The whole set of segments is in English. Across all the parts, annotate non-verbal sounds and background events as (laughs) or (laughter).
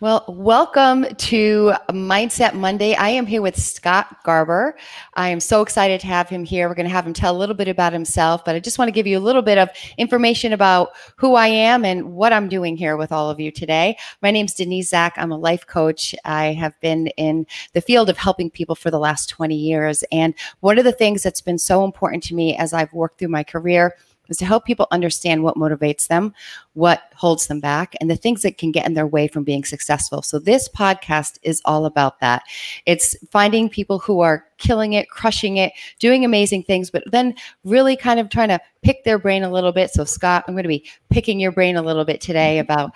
Well, welcome to Mindset Monday. I am here with Scott Garber. I am so excited to have him here. We're going to have him tell a little bit about himself, but I just want to give you a little bit of information about who I am and what I'm doing here with all of you today. My name is Denise Zach. I'm a life coach. I have been in the field of helping people for the last 20 years. And one of the things that's been so important to me as I've worked through my career is to help people understand what motivates them, what holds them back, and the things that can get in their way from being successful. So, this podcast is all about that. It's finding people who are killing it, crushing it, doing amazing things, but then really kind of trying to pick their brain a little bit. So, Scott, I'm going to be picking your brain a little bit today mm-hmm. about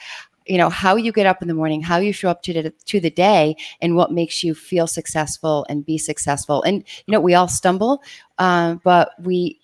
you know how you get up in the morning how you show up to the, to the day and what makes you feel successful and be successful and you know we all stumble uh, but we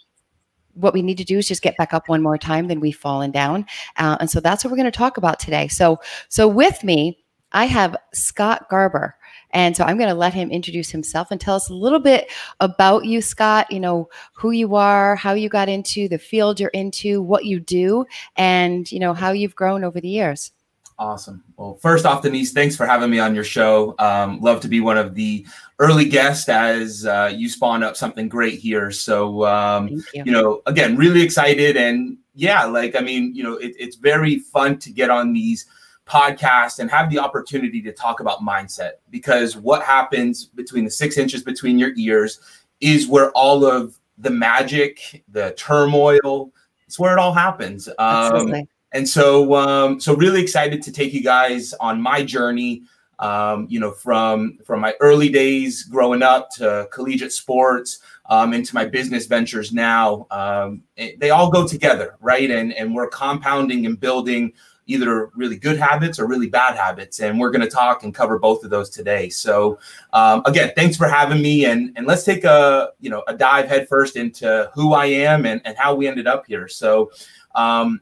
what we need to do is just get back up one more time than we've fallen down. Uh, and so that's what we're going to talk about today. So, so with me, I have Scott Garber. And so I'm going to let him introduce himself and tell us a little bit about you, Scott, you know, who you are, how you got into the field you're into, what you do, and, you know, how you've grown over the years. Awesome. Well, first off, Denise, thanks for having me on your show. Um, love to be one of the early guests as uh, you spawn up something great here. So, um, you. you. know, again, really excited. And yeah, like, I mean, you know, it, it's very fun to get on these podcasts and have the opportunity to talk about mindset because what happens between the six inches between your ears is where all of the magic, the turmoil, it's where it all happens. Um, and so um, so really excited to take you guys on my journey um, you know from from my early days growing up to collegiate sports um, into my business ventures now. Um, it, they all go together right? And and we're compounding and building either really good habits or really bad habits. And we're going to talk and cover both of those today. So um, again thanks for having me. And and let's take a you know a dive headfirst into who i am and, and how we ended up here. So um,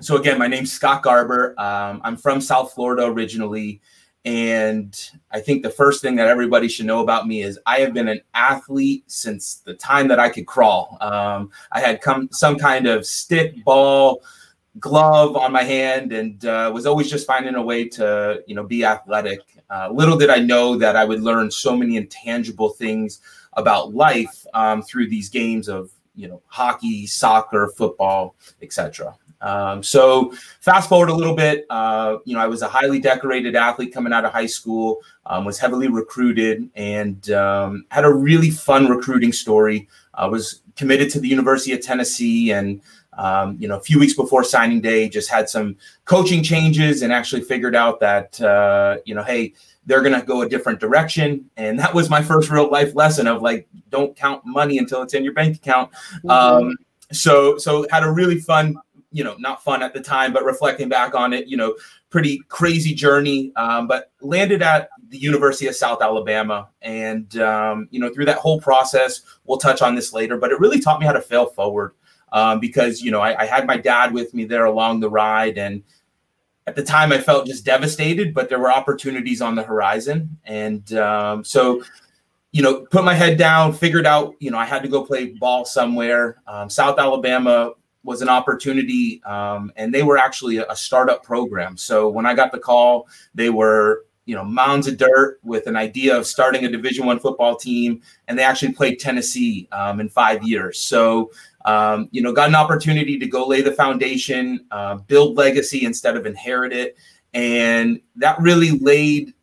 so again, my name's Scott Garber. Um, I'm from South Florida originally. And I think the first thing that everybody should know about me is I have been an athlete since the time that I could crawl. Um, I had come some kind of stick, ball, glove on my hand, and uh, was always just finding a way to, you know, be athletic. Uh, little did I know that I would learn so many intangible things about life um, through these games of, you know, hockey, soccer, football, etc. Um, so fast forward a little bit, uh, you know, I was a highly decorated athlete coming out of high school, um, was heavily recruited, and um, had a really fun recruiting story. I was committed to the University of Tennessee, and um, you know, a few weeks before signing day, just had some coaching changes, and actually figured out that uh, you know, hey, they're going to go a different direction. And that was my first real life lesson of like, don't count money until it's in your bank account. Mm-hmm. Um, so, so had a really fun you know, not fun at the time, but reflecting back on it, you know, pretty crazy journey. Um, but landed at the University of South Alabama, and um, you know, through that whole process, we'll touch on this later. But it really taught me how to fail forward um, because you know I, I had my dad with me there along the ride, and at the time I felt just devastated, but there were opportunities on the horizon, and um, so you know, put my head down, figured out, you know, I had to go play ball somewhere. Um, South Alabama was an opportunity, um, and they were actually a, a startup program. So when I got the call, they were you know mounds of dirt with an idea of starting a Division One football team, and they actually played Tennessee um, in five years. So um, you know got an opportunity to go lay the foundation, uh, build legacy instead of inherit it, and that really laid.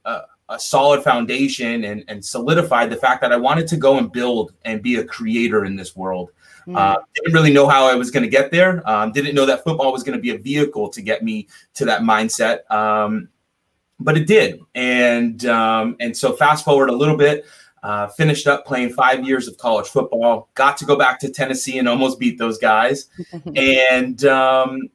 a solid foundation and, and solidified the fact that I wanted to go and build and be a creator in this world. Mm. Uh, didn't really know how I was going to get there. Um, didn't know that football was going to be a vehicle to get me to that mindset. Um, but it did, and um, and so fast forward a little bit. Uh, finished up playing five years of college football. Got to go back to Tennessee and almost beat those guys. (laughs) and um,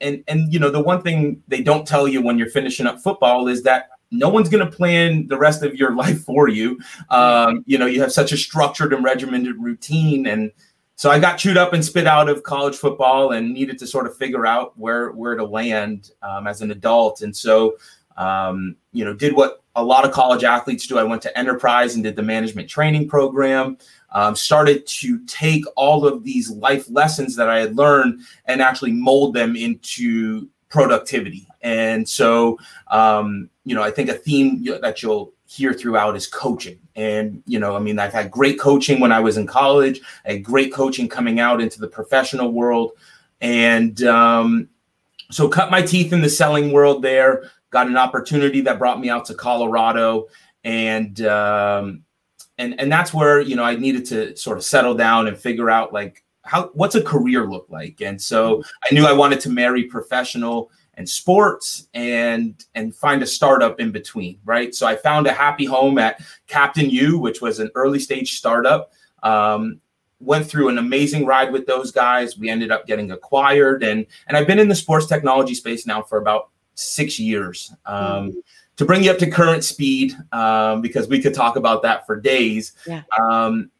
and and you know the one thing they don't tell you when you're finishing up football is that no one's going to plan the rest of your (laughs) life for you. Um, you know, you have such a structured and regimented routine, and so I got chewed up and spit out of college football and needed to sort of figure out where where to land um, as an adult. And so, um, you know, did what a lot of college athletes do. I went to Enterprise and did the management training program. Um, started to take all of these life lessons that I had learned and actually mold them into productivity. And so, um, you know, I think a theme that you'll hear throughout is coaching. And, you know, I mean, I've had great coaching when I was in college, I had great coaching coming out into the professional world. And um, so, cut my teeth in the selling world there, got an opportunity that brought me out to Colorado. And, um, and, and that's where, you know, I needed to sort of settle down and figure out like, how what's a career look like and so i knew i wanted to marry professional and sports and and find a startup in between right so i found a happy home at CaptainU which was an early stage startup um, went through an amazing ride with those guys we ended up getting acquired and and i've been in the sports technology space now for about six years um, mm-hmm. to bring you up to current speed um, because we could talk about that for days yeah. Um,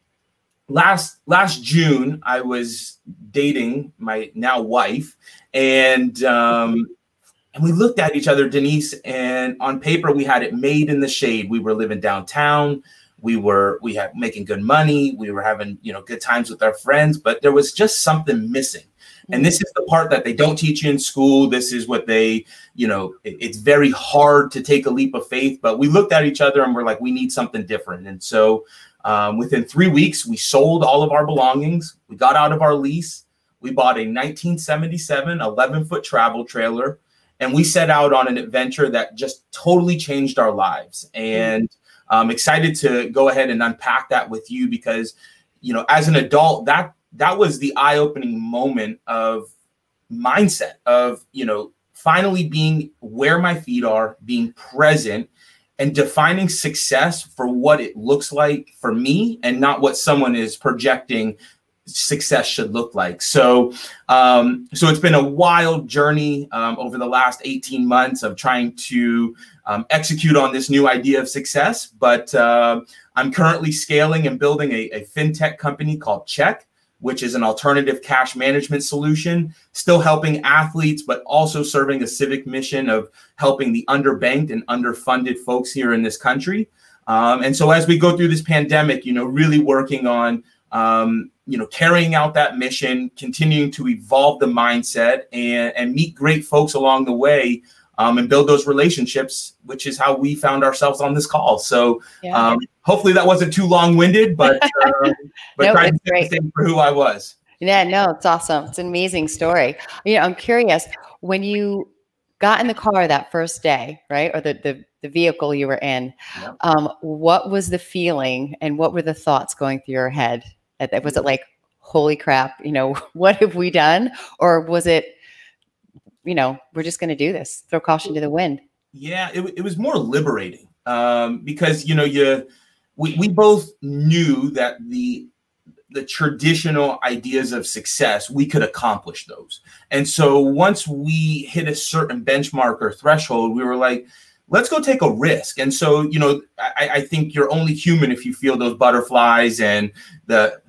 last last june i was dating my now wife and um and we looked at each other, Denise, and on paper we had it made in the shade. We were living downtown. We were we had making good money. We were having you know good times with our friends, but there was just something missing. And this is the part that they don't teach you in school. This is what they, you know, it, it's very hard to take a leap of faith. But we looked at each other and we're like, we need something different. And so um, within three weeks, we sold all of our belongings. We got out of our lease. We bought a 1977 11 foot travel trailer and we set out on an adventure that just totally changed our lives. And i'm excited to go ahead and unpack that with you because you know as an adult that that was the eye-opening moment of mindset of you know finally being where my feet are being present and defining success for what it looks like for me and not what someone is projecting success should look like. So, um, so it's been a wild journey um, over the last 18 months of trying to um, execute on this new idea of success. But uh, I'm currently scaling and building a, a fintech company called Check, which is an alternative cash management solution, still helping athletes, but also serving a civic mission of helping the underbanked and underfunded folks here in this country. Um, and so, as we go through this pandemic, you know, really working on um, you know, carrying out that mission, continuing to evolve the mindset and, and meet great folks along the way um, and build those relationships, which is how we found ourselves on this call. So yeah. um, hopefully that wasn't too long winded, but, (laughs) uh, but no, tried to the for who I was. Yeah, no, it's awesome. It's an amazing story. You know, I'm curious when you got in the car that first day, right? Or the, the, the vehicle you were in, yep. um, what was the feeling and what were the thoughts going through your head? Was it like, holy crap, you know, (laughs) what have we done? Or was it, you know, we're just going to do this, throw caution to the wind? Yeah, it, it was more liberating um, because, you know, you, we, we both knew that the the traditional ideas of success, we could accomplish those. And so once we hit a certain benchmark or threshold, we were like, let's go take a risk. And so, you know, I, I think you're only human if you feel those butterflies and the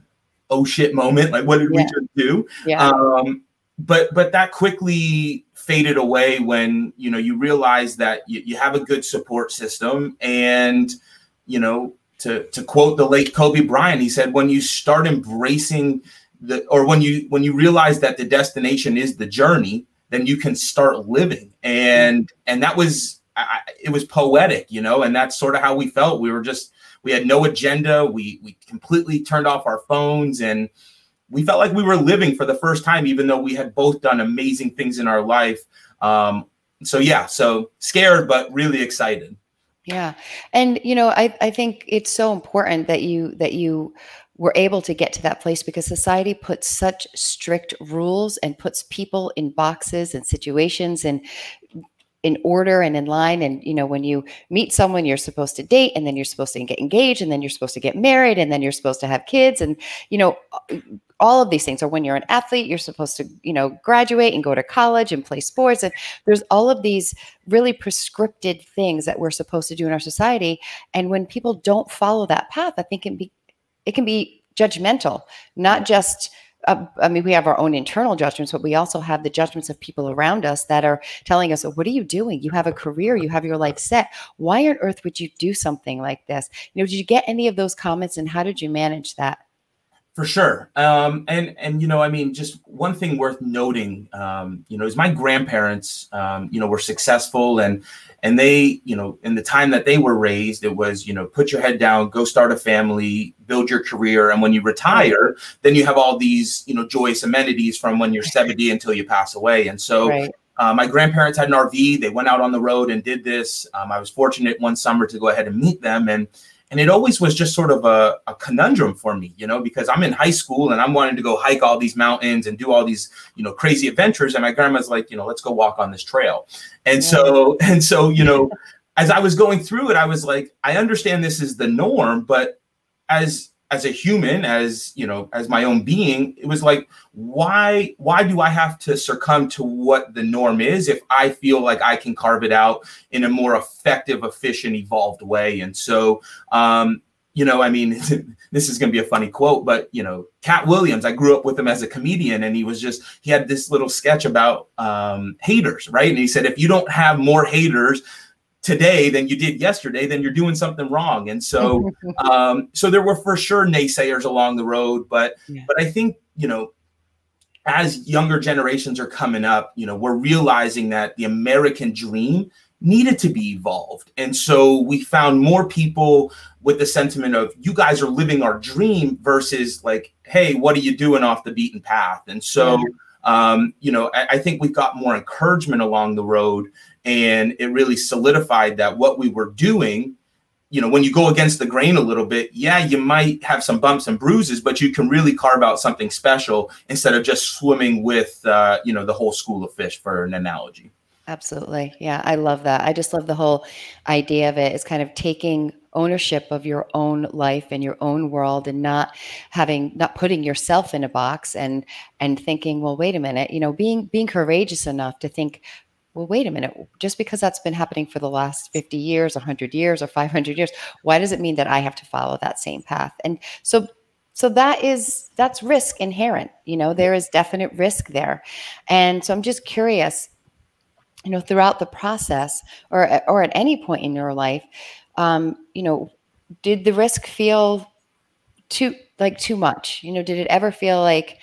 oh shit moment like what did yeah. we just do yeah. um but but that quickly faded away when you know you realize that you, you have a good support system and you know to to quote the late kobe bryant he said when you start embracing the or when you when you realize that the destination is the journey then you can start living and and that was I, it was poetic you know and that's sort of how we felt we were just we had no agenda. We we completely turned off our phones and we felt like we were living for the first time, even though we had both done amazing things in our life. Um, so yeah, so scared but really excited. Yeah, and you know, I I think it's so important that you that you were able to get to that place because society puts such strict rules and puts people in boxes and situations and in order and in line and you know when you meet someone you're supposed to date and then you're supposed to get engaged and then you're supposed to get married and then you're supposed to have kids and you know uh, all of these things. Or when you're an athlete you're supposed to you know graduate and go to college and play sports and there's all of these really prescripted things that we're supposed to do in our society. And when people don't follow that path i think it can be it can be judgmental not just uh, I mean, we have our own internal judgments, but we also have the judgments of people around us that are telling us, oh, "What are you doing? You have a career, you have your life set. Why on earth would you do something like this?" You know, did you get any of those comments, and how did you manage that? For sure. Um, and and you know, I mean, just one thing worth noting, um, you know, is my grandparents, um, you know, were successful and and they, you know, in the time that they were raised, it was, you know, put your head down, go start a family, build your career, and when you retire, then you have all these, you know, joyous amenities from when you're (laughs) 70 until you pass away. And so right. Uh, my grandparents had an RV. They went out on the road and did this. Um, I was fortunate one summer to go ahead and meet them, and and it always was just sort of a, a, conundrum for me you know because i'm in high school and i'm wanting to go hike all these mountains and do all these you know crazy adventures and my grandma's like you know let's go walk on this trail and yeah. so (laughs) and so you know as i was going through it i was like i understand this is the norm but as as a human as you know as my own being it was like why why do i have to succumb to what the norm is if i feel like i can carve it out in a more effective efficient evolved way? And so um you know i mean (laughs) this is going to be a funny quote but you know Katt Williams i grew up with him as a comedian and he was just he had this little sketch about um haters right? And he said if you don't have more haters today than you did yesterday, then you're doing something wrong. And so, (laughs) um, so there were for sure naysayers along the road, but yeah. but I think you know, as younger generations are coming up, you know, we're realizing that the American dream needed to be evolved, and so we found more people with the sentiment of you guys are living our dream versus like, hey, what are you doing off the beaten path? And so. Um, you know, I, I, think we've got more encouragement along the road and it really solidified that what we were doing you know when you go against the grain a little bit yeah you might have some bumps and bruises but you can really carve out something special instead of just swimming with uh, you know the whole school of fish for an analogy. Absolutely. Yeah i love that. I just love the whole idea of it is kind of taking ownership of your own life and your own world and not having not putting yourself in a box and and thinking well wait a minute you know being being courageous enough to think well, wait a minute, just because that's been happening for the last 50 years, 100 years, or 500 years, why does it mean that I have to follow that same path? And so, so that is that's risk inherent. You know, there is definite risk there, and so I'm just curious. You know, throughout the process, or or at any point in your life, um, you know, did the risk feel too like too much? You know, did it ever feel like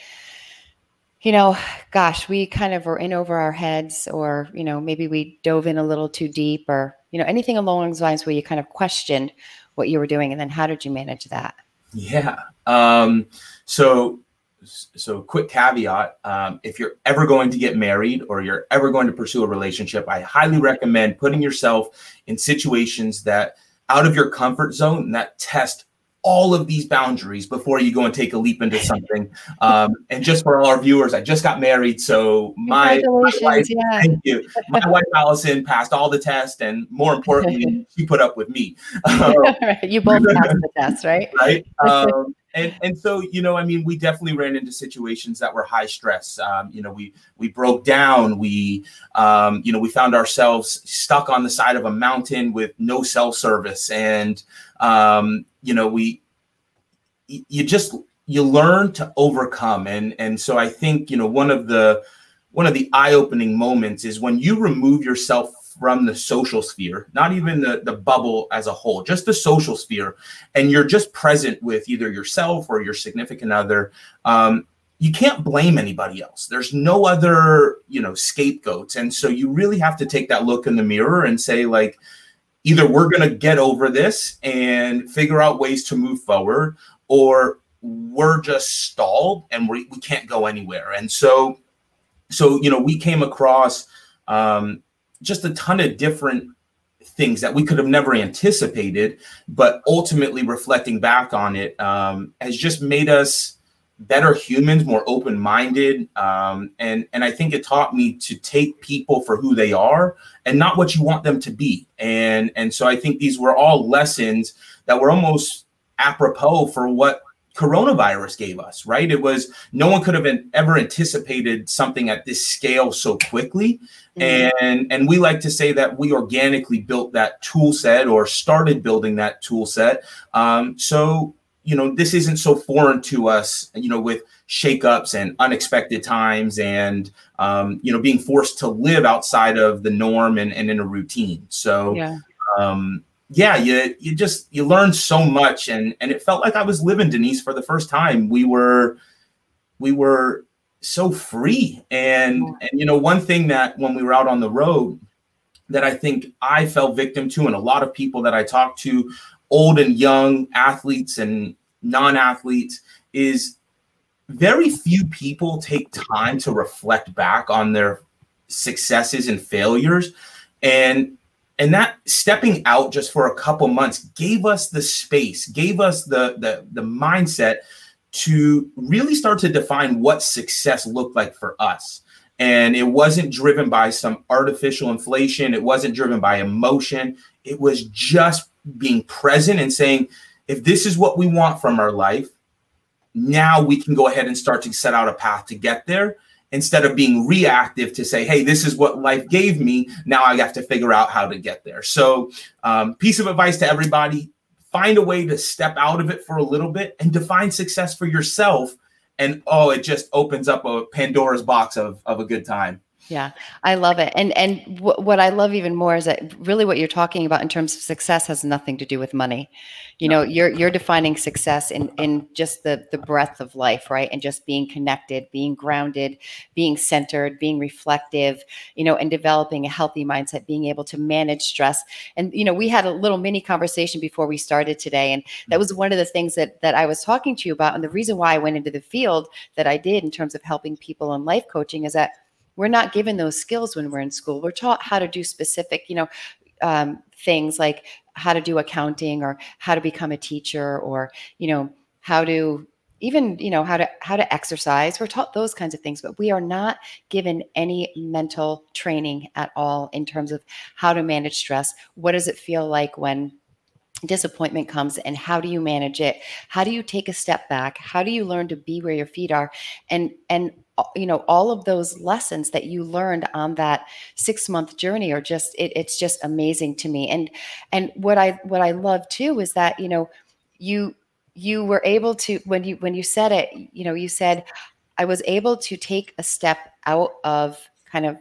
you know, gosh, we kind of were in over our heads, or, you know, maybe we dove in a little too deep, or, you know, anything along those lines where you kind of questioned what you were doing. And then how did you manage that? Yeah. Um, so, so quick caveat um, if you're ever going to get married or you're ever going to pursue a relationship, I highly recommend putting yourself in situations that out of your comfort zone that test all of these boundaries before you go and take a leap into something. Um, and just for all our viewers, I just got married, so my, my wife, yeah. thank you. My wife Allison passed all the tests, and more importantly, (laughs) she put up with me. Um, right. You both passed the test, right? (laughs) Right. Um, and and so you know, I mean, we definitely ran into situations that were high stress. Um, you know, we we broke down. We um, you know, we found ourselves stuck on the side of a mountain with no cell service, and um, you know we you just you learn to overcome. And and so i think you know one of the one of the eye-opening moments is when you remove yourself from the social sphere not even the the bubble as a whole just the social sphere and you're just present with either yourself or your significant other um, you can't blame anybody else. There's no other you know scapegoats. And so you really have to take that look in the mirror and say like either we're going to get over this and figure out ways to move forward or we're just stalled and we, we can't go anywhere. And so so you know we came across um, just a ton of different things that we could have never anticipated but ultimately reflecting back on it um, has just made us better humans, more open minded, um, and and I think it taught me to take people for who they are and not what you want them to be. And and so I think these were all lessons that were almost apropos for what coronavirus gave us right it was no one could have been, ever anticipated something at this scale so quickly mm-hmm. and and we like to say that we organically built that tool set or started building that tool set um, so you know, this isn't so foreign to us, you know, with shakeups and unexpected times and, um, you know, being forced to live outside of the norm and, and in a routine. So, yeah. um, yeah, you you just you learn so much, and and it felt like I was living Denise for the first time. We were we were so free, and and you know one thing that when we were out on the road that I think I fell victim to, and a lot of people that I talked to, old and young athletes and non-athletes, is very few people take time to reflect back on their successes and failures. And and that stepping out just for a couple months gave us the space gave us the the, the mindset to really start to define what success looked like for us. And it wasn't driven by some artificial inflation. It wasn't driven by emotion. It was just being present and saying if this is what we want from our life now we can go ahead and start to set out a path to get there instead of being reactive to say, hey, this is what life gave me. Now I have to figure out how to get there. So, um, piece of advice to everybody find a way to step out of it for a little bit and define success for yourself. And oh, it just opens up a Pandora's box of, of a good time. Yeah, I love it. And and w- what I love even more is that really what you're talking about in terms of success has nothing to do with money. You know, you're you're defining success in in just the the breadth of life, right? And just being connected, being grounded, being centered, being reflective, you know, and developing a healthy mindset, being able to manage stress. And you know, we had a little mini conversation before we started today and that was mm. one of the things that that I was talking to you about and the reason why I went into the field that I did in terms of helping people in life coaching is that we're not given those skills when we're in school. We're taught how to do specific, you know, um, things like how to do accounting or how to become a teacher or, you know, how to even you know how to how to exercise. We're taught those kinds of things but we are not given any mental training at all in terms of how to manage stress. What does it feel like when disappointment comes and how do you manage it? How do you take a step back? How do you learn to be where your feet are? And and you know all of those lessons that you learned on that six month journey are just it, it's just amazing to me. And and what i what i love too is that you know you you were able to when you when you said it you know you said i was able to take a step out of kind of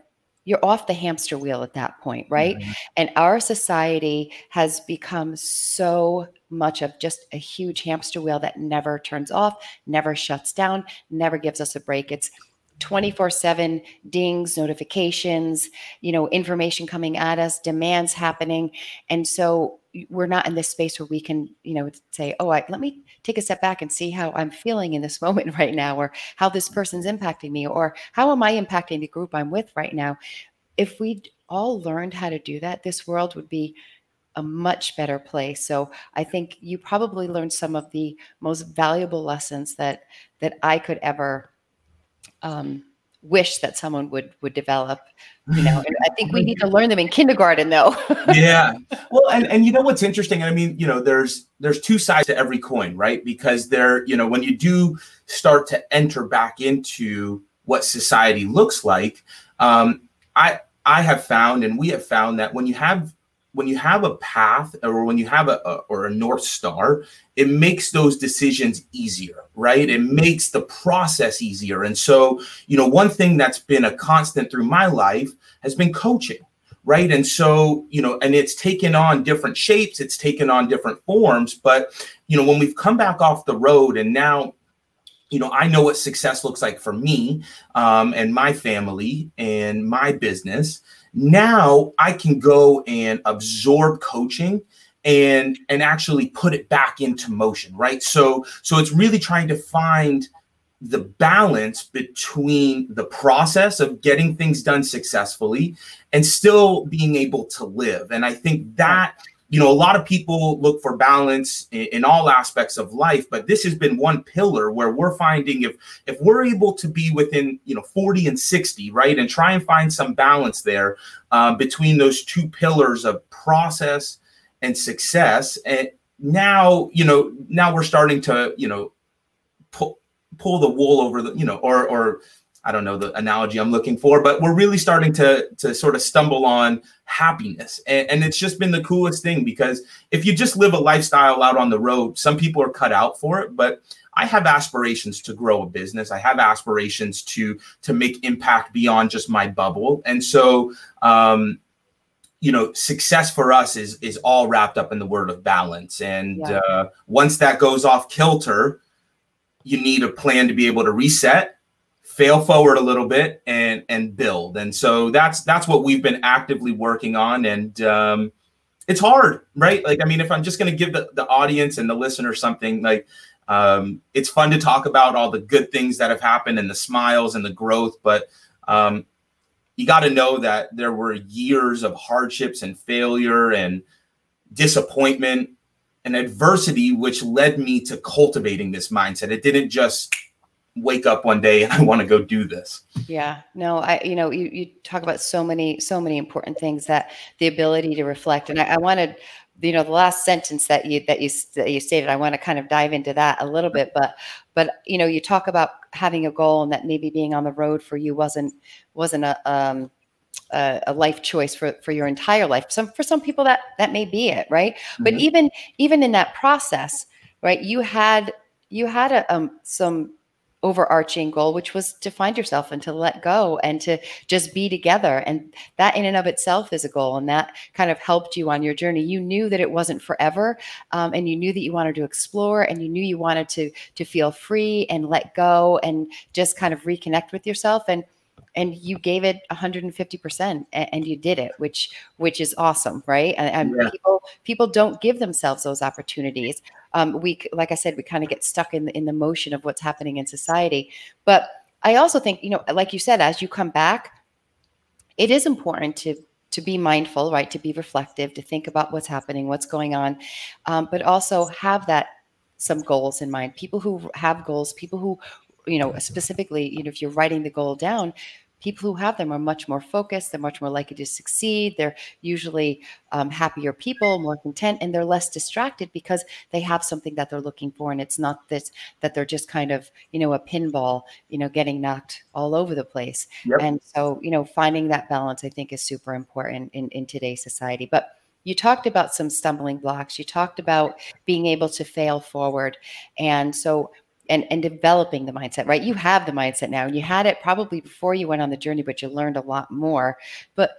you're off the hamster wheel at that point right mm-hmm. and our society has become so much of just a huge hamster wheel that never turns off, never shuts down, never gives us a break. It's 24 7 dings, notifications, you know, information coming at us, demands happening. And so we're not in this space where we can, you know, say, oh, I, let me take a step back and see how I'm feeling in this (laughs) moment right now, or how this person's impacting me, or how am I impacting the group I'm with right now. If we all learned how to do that, this world would be a much better place. So I think you probably learned some of the most valuable lessons that that I could ever um, wish that someone would would develop. You know, and I think we (laughs) need to learn them in kindergarten, though. (laughs) yeah. Well, and and you know what's interesting? I mean, you know, there's there's two sides to every coin, right? Because there, you know, when you do start to enter back into what society looks like, um, I I have found, and we have found that when you have when you have a path or when you have a, a, or a north star it makes those decisions easier right? It makes the process easier. And so you know one thing that's been a constant through my life has been coaching right? And so you know and it's taken on different shapes it's taken on different forms but you know when we've come back off the road and now you know i know what success looks like for me um, and my family and my business now I can go and absorb coaching and and actually put it back into motion, right? So so it's really trying to find the balance between the process of getting things done successfully and still being able to live. And I think that you know, a lot of people look for balance in, in, all aspects of life, but this has been one pillar where we're finding if if we're able to be within you know 40 and 60, right, and try and find some balance there uh, between those two pillars of process and success, and now you know now we're starting to you know pull pull the wool over the you know or or I don't know the analogy I'm looking for, but we're really starting to to sort of stumble on happiness. And, and, it's just been the coolest thing because if you just live a lifestyle out on the road, some people are cut out for it, but I have aspirations to grow a business. I have aspirations to to make impact beyond just my bubble. And so um you know success for us is is all wrapped up in the word of balance and yeah. uh, once that goes off kilter you need a plan to be able to reset fail forward a little bit and and build. And so that's that's what we've been actively working on. And um, it's hard right? Like i mean if i'm just going to give the, the audience and the listener something like um, it's fun to talk about all the good things that have happened and the smiles and the growth but um, you got to know that there were years of hardships and failure and disappointment and adversity which led me to cultivating this mindset. It didn't just wake up one day and (laughs) i want to go do this. Yeah no i you know you, you talk about so many so many important things that the ability to reflect and i, I wanted you know the last sentence that you that you that you stated i want to kind of dive into that a little bit but but you know you talk about having a goal and that maybe being on the road for you wasn't wasn't a um a, a life choice for for your entire life. Some for some people that that may be it right? Mm-hmm. but even even in that process right you had you had a, um some overarching goal, which was to find yourself and to let go and to just be together. And that in and of itself is a goal. And that kind of helped you on your journey. You knew that it wasn't forever. Um, and you knew that you wanted to explore and you knew you wanted to, to feel free and let go and just kind of reconnect with yourself. And and you gave it 150% and you did it which which is awesome right? And, yeah. people people don't give themselves those opportunities. Um, we like i said we kind of get stuck in the, in the motion of what's happening in society. But i also think you know like you said as you come back it is important to to be mindful right? To be reflective to think about what's happening what's going on. Um, but also have that some goals in mind. People who have goals people who you know specifically you know if you're writing the goal down people who have them are much more focused they're much more likely to succeed they're usually um, happier people more content and they're less distracted because they have something that they're looking for and it's not this that they're just kind of you know a pinball you know getting knocked all over the place. Yep. and so you know finding that balance i think is super important in, in today's society. But you talked about some stumbling blocks. You talked about being able to fail forward. And so and and developing the mindset right? You have the mindset now and you had it probably before you went on the journey but you learned a lot more. But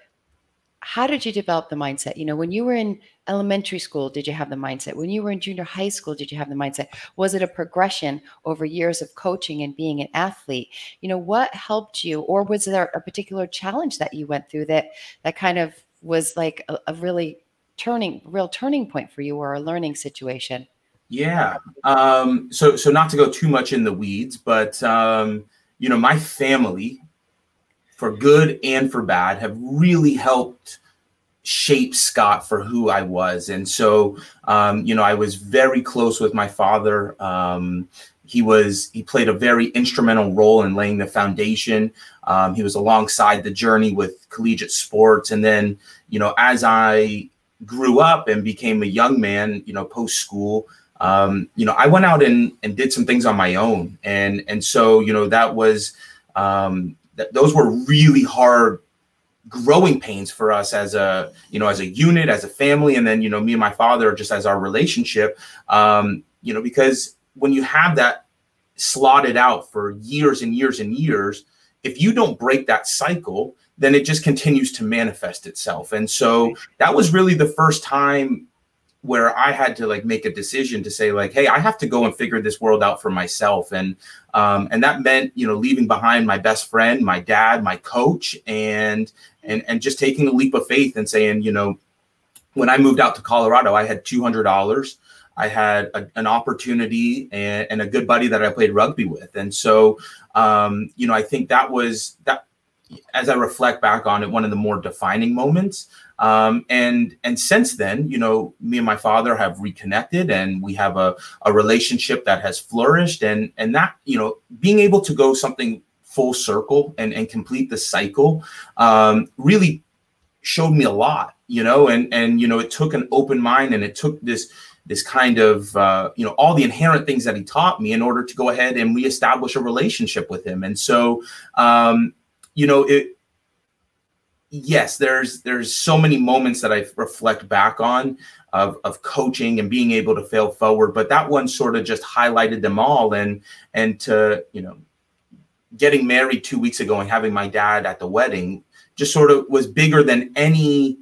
how did you develop the mindset? You know when you were in elementary school did you have the mindset? When you were in junior high school did you have the mindset? Was it a progression over years of coaching and being an athlete? You know what helped you or was there a particular challenge that you went through that that kind of was like a, a really turning real turning point for you or a learning situation yeah. Um, so so not to go too much in the weeds, but um, you know, my family, for good and for bad, have really helped shape Scott for who I was. And so um, you know, I was very close with my father. Um, he was he played a very instrumental role in laying the foundation. Um, he was alongside the journey with collegiate sports, and then you know, as I grew up and became a young man, you know, post school um, you know, I went out and, and did some things on my own. And, and so, you know, that was, um, th- those were really hard growing pains for us as a, you know, as a unit, as a family. And then, you know, me and my father, just as our relationship, um, you know, because when you have that slotted out for years and years and years, if you don't break that cycle, then it just continues to manifest itself. And so that was really the first time where I had to like make a decision to say like, hey, I have to go and figure this world out for myself, and um, and that meant you know leaving behind my best friend, my dad, my coach, and and and just taking a leap of faith and saying, you know, when I moved out to Colorado, I had two hundred dollars. I had a, an opportunity and, and, a good buddy that I played rugby with, and so um, you know I think that was that. As I reflect back on it, one of the more defining moments um, and and since then, you know, me and my father have reconnected, and we have a, a relationship that has flourished, and and that you know, being able to go something full circle and and complete the cycle um, really showed me a lot, you know, and and you know, it took an open mind, and it took this this kind of uh, you know all the inherent things that he taught me in order to go ahead and reestablish a relationship with him. And so um, you know it yes, there's there's so many moments that I reflect back on of, of coaching and being able to fail forward, but that one sort of just highlighted them all. And and to you know, getting married two weeks ago and having my dad at the wedding just sort of was bigger than any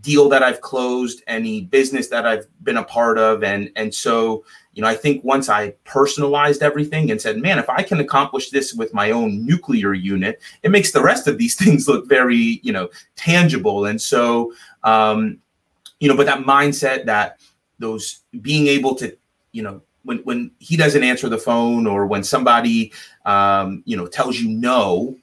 deal that I've closed, any business that I've been a part of. And, and so, you know, I think once I personalized everything and said, man, if I can accomplish this with my own nuclear unit, it makes the rest of these (laughs) things look very, you know, tangible. And so, um, you know, but that mindset that those being able to, you know, when, when he doesn't answer the phone or when somebody, um, you know, tells you no,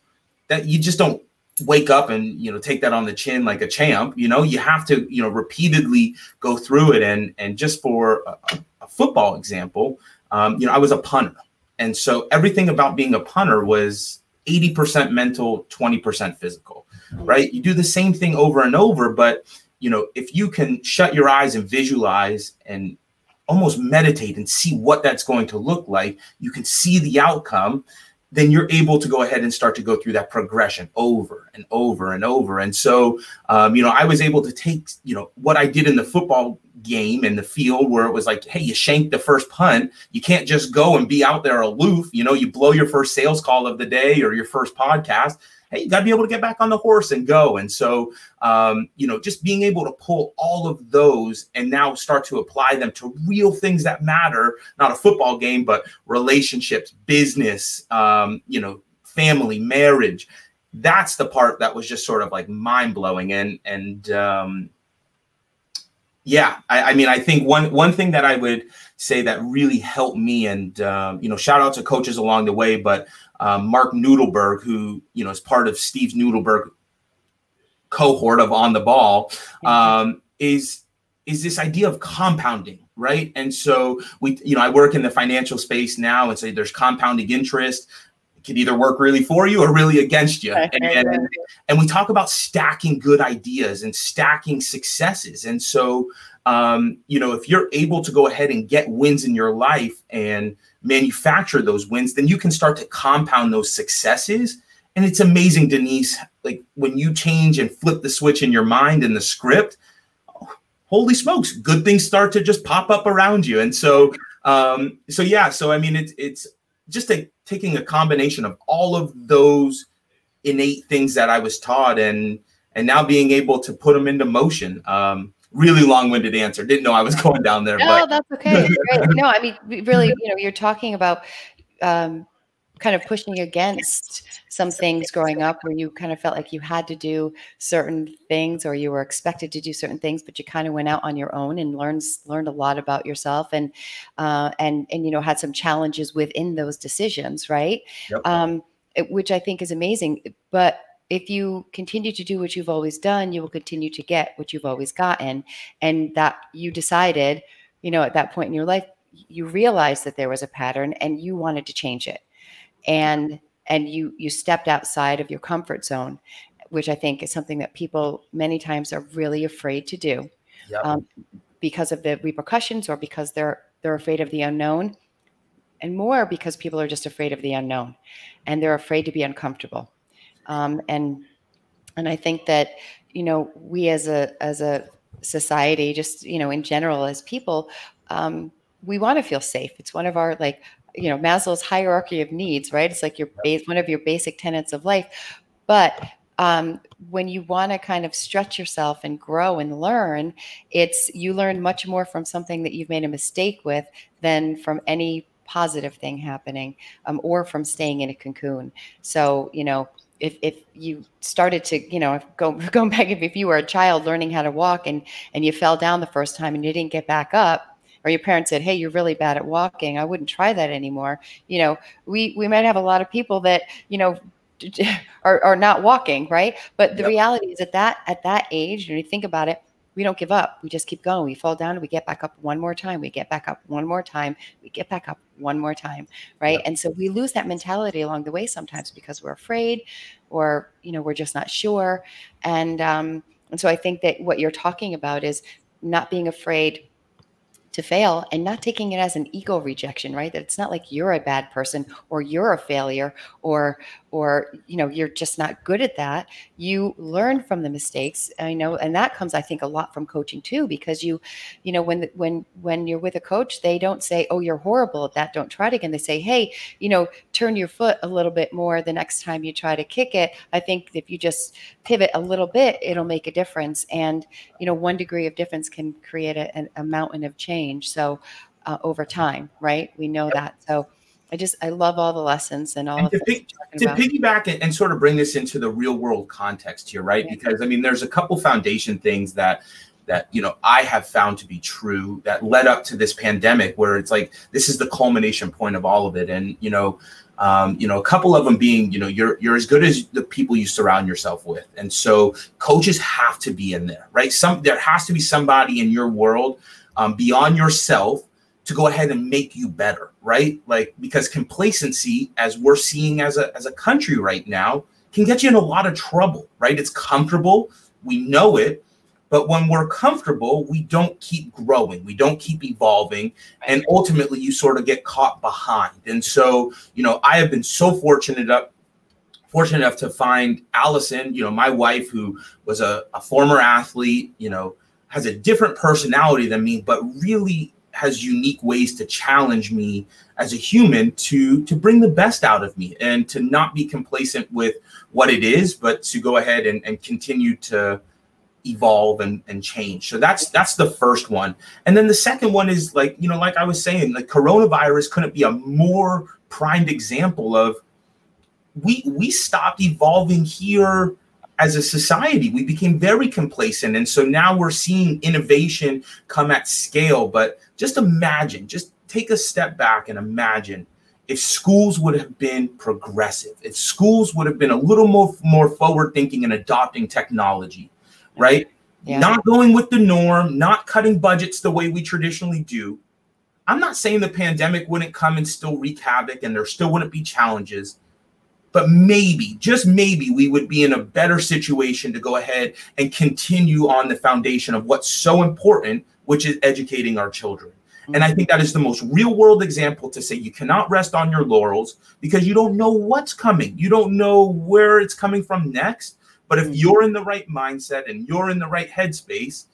that you just don't wake up and you know take that on the chin like a champ you know you have to you know repeatedly go through it. And and just for a, a football example um, you know i was a punter. And so everything about being a punter was 80% mental 20% physical right? You do the same thing over and over but you know if you can shut your eyes and visualize and almost meditate and see what that's going to look like you can see the outcome then you're able to go ahead and start to go through that progression over and over and over. And so, um, you know, I was able to take, you know, what I did in the football game in the field where it was like, hey, you shanked the first punt. You can't just go and be out there aloof. You know, you blow your first sales call of the day or your first podcast hey, you got to be able to get back on the horse and go. And so, um, you know, just being able to pull all of those and now start to apply them to real things that matter, not a football game, but relationships, business, um, you know, family, marriage. That's the part that was just sort of like mind blowing. And, and, um, yeah, I, I, mean, I think one one thing that I would say that really helped me, and um, you know, shout out to coaches along the way, but um, Mark Noodleberg, who you know is part of Steve Noodleberg cohort of on the ball, um, is is this idea of compounding, right? And so we, you know, I work in the financial space now, and say there's compounding interest. It can either work really for you or really against you. And, and, and we talk about stacking good ideas and stacking successes. And so, um, you know, if you're able to go ahead and get wins in your life and manufacture those wins, then you can start to compound those successes. And it's amazing, Denise, like when you change and flip the switch in your mind and the script, holy smokes, good things start to just pop up around you. And so, um, so yeah, so I mean, it's it's just a, taking a combination of all of those innate things that I was taught and and now being able to put them into motion. Um, really long-winded answer. Didn't know I was (laughs) going down there. No, but. that's okay. no, I mean, really, (laughs) you know, you're talking about um, kind of pushing against some things growing up where you kind of felt like you had to do certain things or you were expected to do certain things, but you kind of went out on your own and learned learned a lot about yourself and uh, and and you know had some challenges within those decisions, right? Yep. Um, it, which I think is amazing, but if you continue to do what you've always done, you will continue to get what you've always gotten. And that you decided, you know, at that point in your life, you realized that there was a pattern and you wanted to change it. And and you you stepped outside of your comfort zone, which I think is something that people many times are really afraid to do. Yep. Um, because of the repercussions or because they're they're afraid of the unknown and more because people are just afraid of the unknown and they're afraid to be uncomfortable um, and and I think that you know we as a as a society, just you know in general as people, um, we want to feel safe. It's one of our like you know Maslow's hierarchy of needs, right? It's like your base one of your basic tenets of life, but um, when you want to kind of stretch yourself and grow and learn, it's you learn much more from something that you've made a mistake with than from any positive thing happening um, or from staying in a cocoon. So, you know, if, if you started to you know go (laughs) going back if, if you were a child learning how to walk and and you fell down the first time and you didn't get back up or your parents said hey you're really bad at walking i wouldn't try that anymore you know we we might have a lot of people that you know (laughs) are, are not walking right but the yep. reality is at that at that age when you think about it we don't give up. We just keep going. We fall down and we get back up one more time. We get back up one more time. We get back up one more time. Right. Yeah. And so we lose that mentality along the way sometimes because we're afraid or, you know, we're just not sure. And, um, and so I think that what you're talking about is not being afraid to fail and not taking it as an ego rejection right? That it's not like you're a bad person or you're a failure or or you know you're just not good at that you learn from the mistakes i know and that comes i think a lot from coaching too because you you know when when when you're with a coach they don't say oh you're horrible at that don't try it again. They say hey you know turn your foot a little bit more the next time you try to kick it. I think if you just pivot a little bit it'll make a difference and you know one degree of difference can create a, a mountain of change so uh, over time right? We know that so I just I love all the lessons and all and to, pick, to piggyback and, and, sort of bring this into the real world context here, right? Yeah. Because I mean, there's a couple foundation things that that you know I have found to be true that led up to this pandemic, where it's like this is the culmination point of all of it, and you know. Um, you know, a couple of them being, you know, you're you're as good as the people you surround yourself with, and so coaches have to be in there, right? Some there has to be somebody in your world um, beyond yourself to go ahead and make you better, right? Like because complacency, as we're seeing as a as a country right now, can get you in a lot of trouble, right? It's comfortable, we know it, but when we're comfortable, we don't keep growing, we don't keep evolving, and ultimately you sort of get caught behind. And so, you know, I have been so fortunate up fortunate enough to find Allison, you know, my wife who was a, a former athlete, you know, has a different personality than me, but really has unique ways to challenge me as a human to to bring the best out of me and to not be complacent with what it is but to go ahead and, and continue to evolve and, and change. So that's that's the first one. And then the second one is like you know like i was saying the coronavirus couldn't be a more primed example of we we stopped evolving here as a society. We became very complacent. And so now we're seeing innovation come at scale but just imagine just take a step back and imagine if schools would have been progressive if schools would have been a little more more forward thinking and adopting technology right? Yeah. not going with the norm not cutting budgets the way we traditionally do. I'm not saying the pandemic wouldn't come and still wreak havoc and there still wouldn't be challenges but maybe, just maybe, we would be in a better situation to go ahead and continue on the foundation of what's so important, which is educating our children. And I think that is the most real world example to say you cannot rest on your laurels because you don't know what's coming. You don't know where it's coming from next. But if mm-hmm. you're in the right mindset and you're in the right headspace,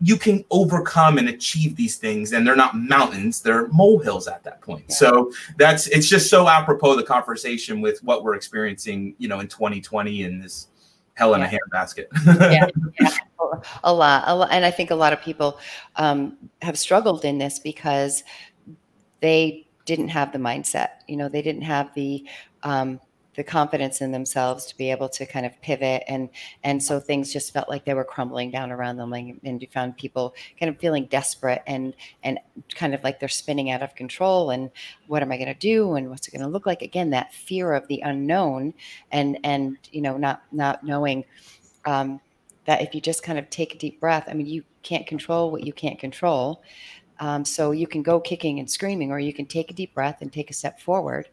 you can overcome and achieve these things and they're not mountains they're molehills at that point yeah. so that's it's just so apropos the conversation with what we're experiencing you know in 2020 and this hell in yeah. a handbasket (laughs) yeah, yeah, a lot a lot and i think a lot of people um, have struggled in this because they didn't have the mindset you know they didn't have the um, the confidence in themselves to be able to kind of pivot. And and so things just felt like they were crumbling down around them and you found people kind of feeling desperate and and kind of like they're spinning out of control. And what am i going to do? And what's it going to look like? Again that fear of the unknown and and you know not not knowing um, that if you just kind of take a deep breath i mean you can't control what you can't control. Um, so you can go kicking and screaming or you can take a deep breath and take a step forward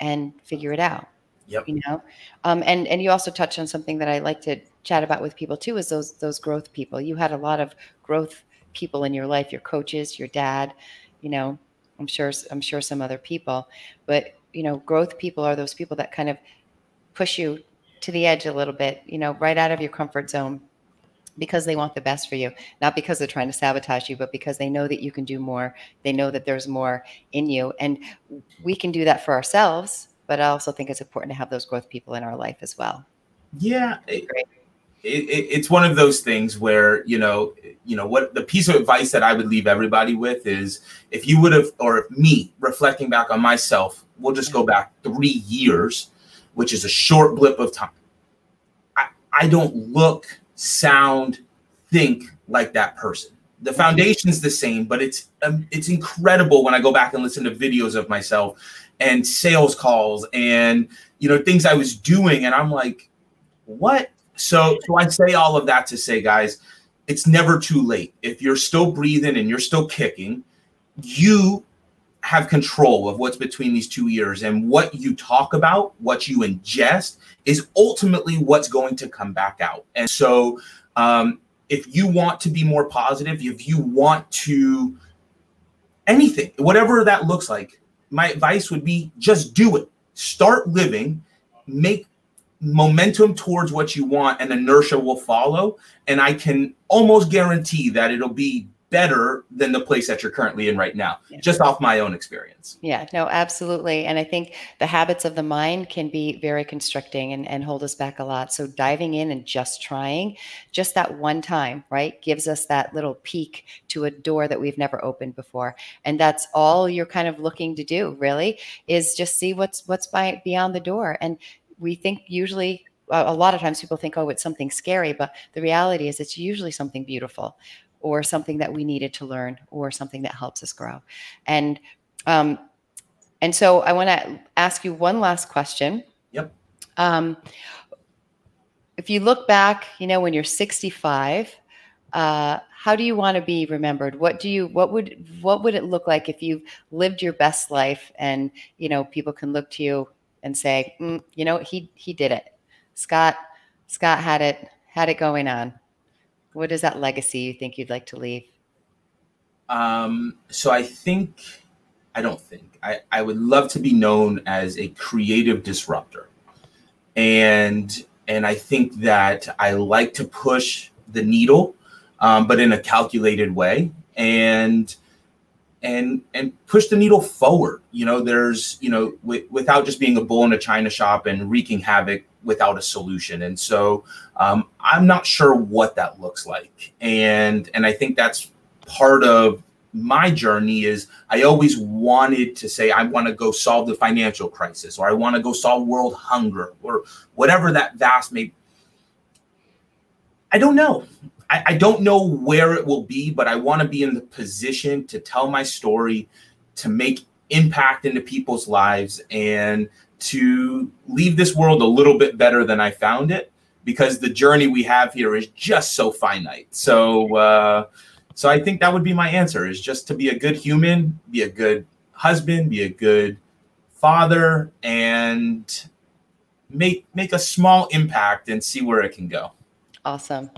and figure it out Yep. You know, um, and and you also touched on something that I like to chat about with people too is those those growth people. You had a lot of growth people in your life, your coaches, your dad. You know, I'm sure I'm sure some other people, but you know, growth people are those people that kind of push you to the edge a little bit. You know, right out of your comfort zone because they want the best for you, not because they're trying to sabotage you, but because they know that you can do more. They know that there's more in you. And we can do that for ourselves but I also think it's important to have those growth people in our life as well. Yeah. It, it, it's one of those things where you know you know what the piece of advice that i would leave everybody with is if you would have or me reflecting back on myself we'll just go back three years which is a short blip of time i, I don't look sound think like that person the foundation's the same but it's um, it's incredible when i go back and listen to videos of myself and sales calls and you know things I was doing and I'm like what? So so I say all of that to say guys it's never too late. If you're still breathing and you're still kicking you have control of what's between these two ears and what you talk about what you ingest is ultimately what's going to come back out. And so um, if you want to be more positive if you want to anything whatever that looks like my advice would be just do it. Start living make momentum towards what you want and inertia will follow and i can almost guarantee that it'll be better than the place that you're currently in right now, yeah. just off my own experience. Yeah, no, absolutely. And I think the habits of the mind can be very constricting and, and hold us back a lot. So diving in and just trying, just that one time, right, gives us that little peek to a door that we've never opened before. And that's all you're kind of looking to do, really, is just see what's what's by beyond the door. And we think usually a lot of times people think, oh, it's something scary, but the reality is it's usually something beautiful or something that we needed to learn or something that helps us grow. And um, and so I want to ask you one last question. Yep. Um, if you look back, you know, when you're 65, uh, how do you want to be remembered? What do you what would what would it look like if you lived your best life and you know people can look to you and say, mm, you know, he he did it. Scott Scott had it had it going on. What is that legacy you think you'd like to leave? Um, so I think, I don't think, I, I would love to be known as a creative disruptor. And and I think that I like to push the needle, um, but in a calculated way. And and and push the needle forward. You know, there's you know w- without just being a bull in a china shop and wreaking havoc without a solution. And so um, I'm not sure what that looks like. And and I think that's part of my journey is I always wanted to say I want to go solve the financial crisis or I want to go solve world hunger or whatever that vast may I don't know. I, I don't know where it will be, but I want to be in the position to tell my story, to make impact into people's lives, and to leave this world a little bit better than I found it because the journey we have here is just so finite. So, uh, so I think that would be my answer: is just to be a good human, be a good husband, be a good father, and make make a small impact and see where it can go. Awesome.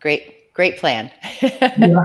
Great, great plan. yeah. (laughs)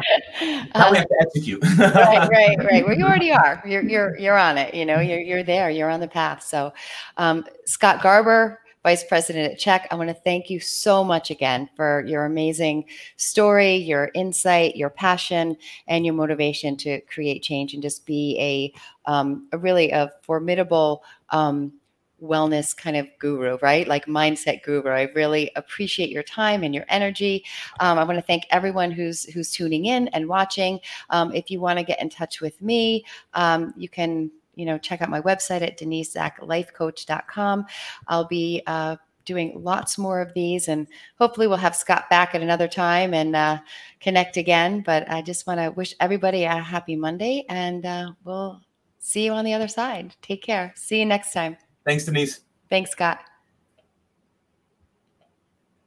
Now we have to execute. right, right, (laughs) right. Well, you already are. You're you're you're on it. You know, you're you're there. You're on the path. So, um, Scott Garber, Vice President at Check, I want to thank you so much again for your amazing story, your insight, your passion, and your motivation to create change and just be a, um, a really a formidable um, wellness kind of guru, right? Like mindset guru. I really appreciate your time and your energy. Um, I want to thank everyone who's who's tuning in and watching. Um, if you want to get in touch with me, um, you can you know check out my website at denisezacklifecoach.com. I'll be uh, doing lots more of these and hopefully we'll have scott back at another time and uh, connect again but i just want to wish everybody a happy monday and uh, we'll see you on the other side take care see you next time Thanks, Denise. Thanks, Scott.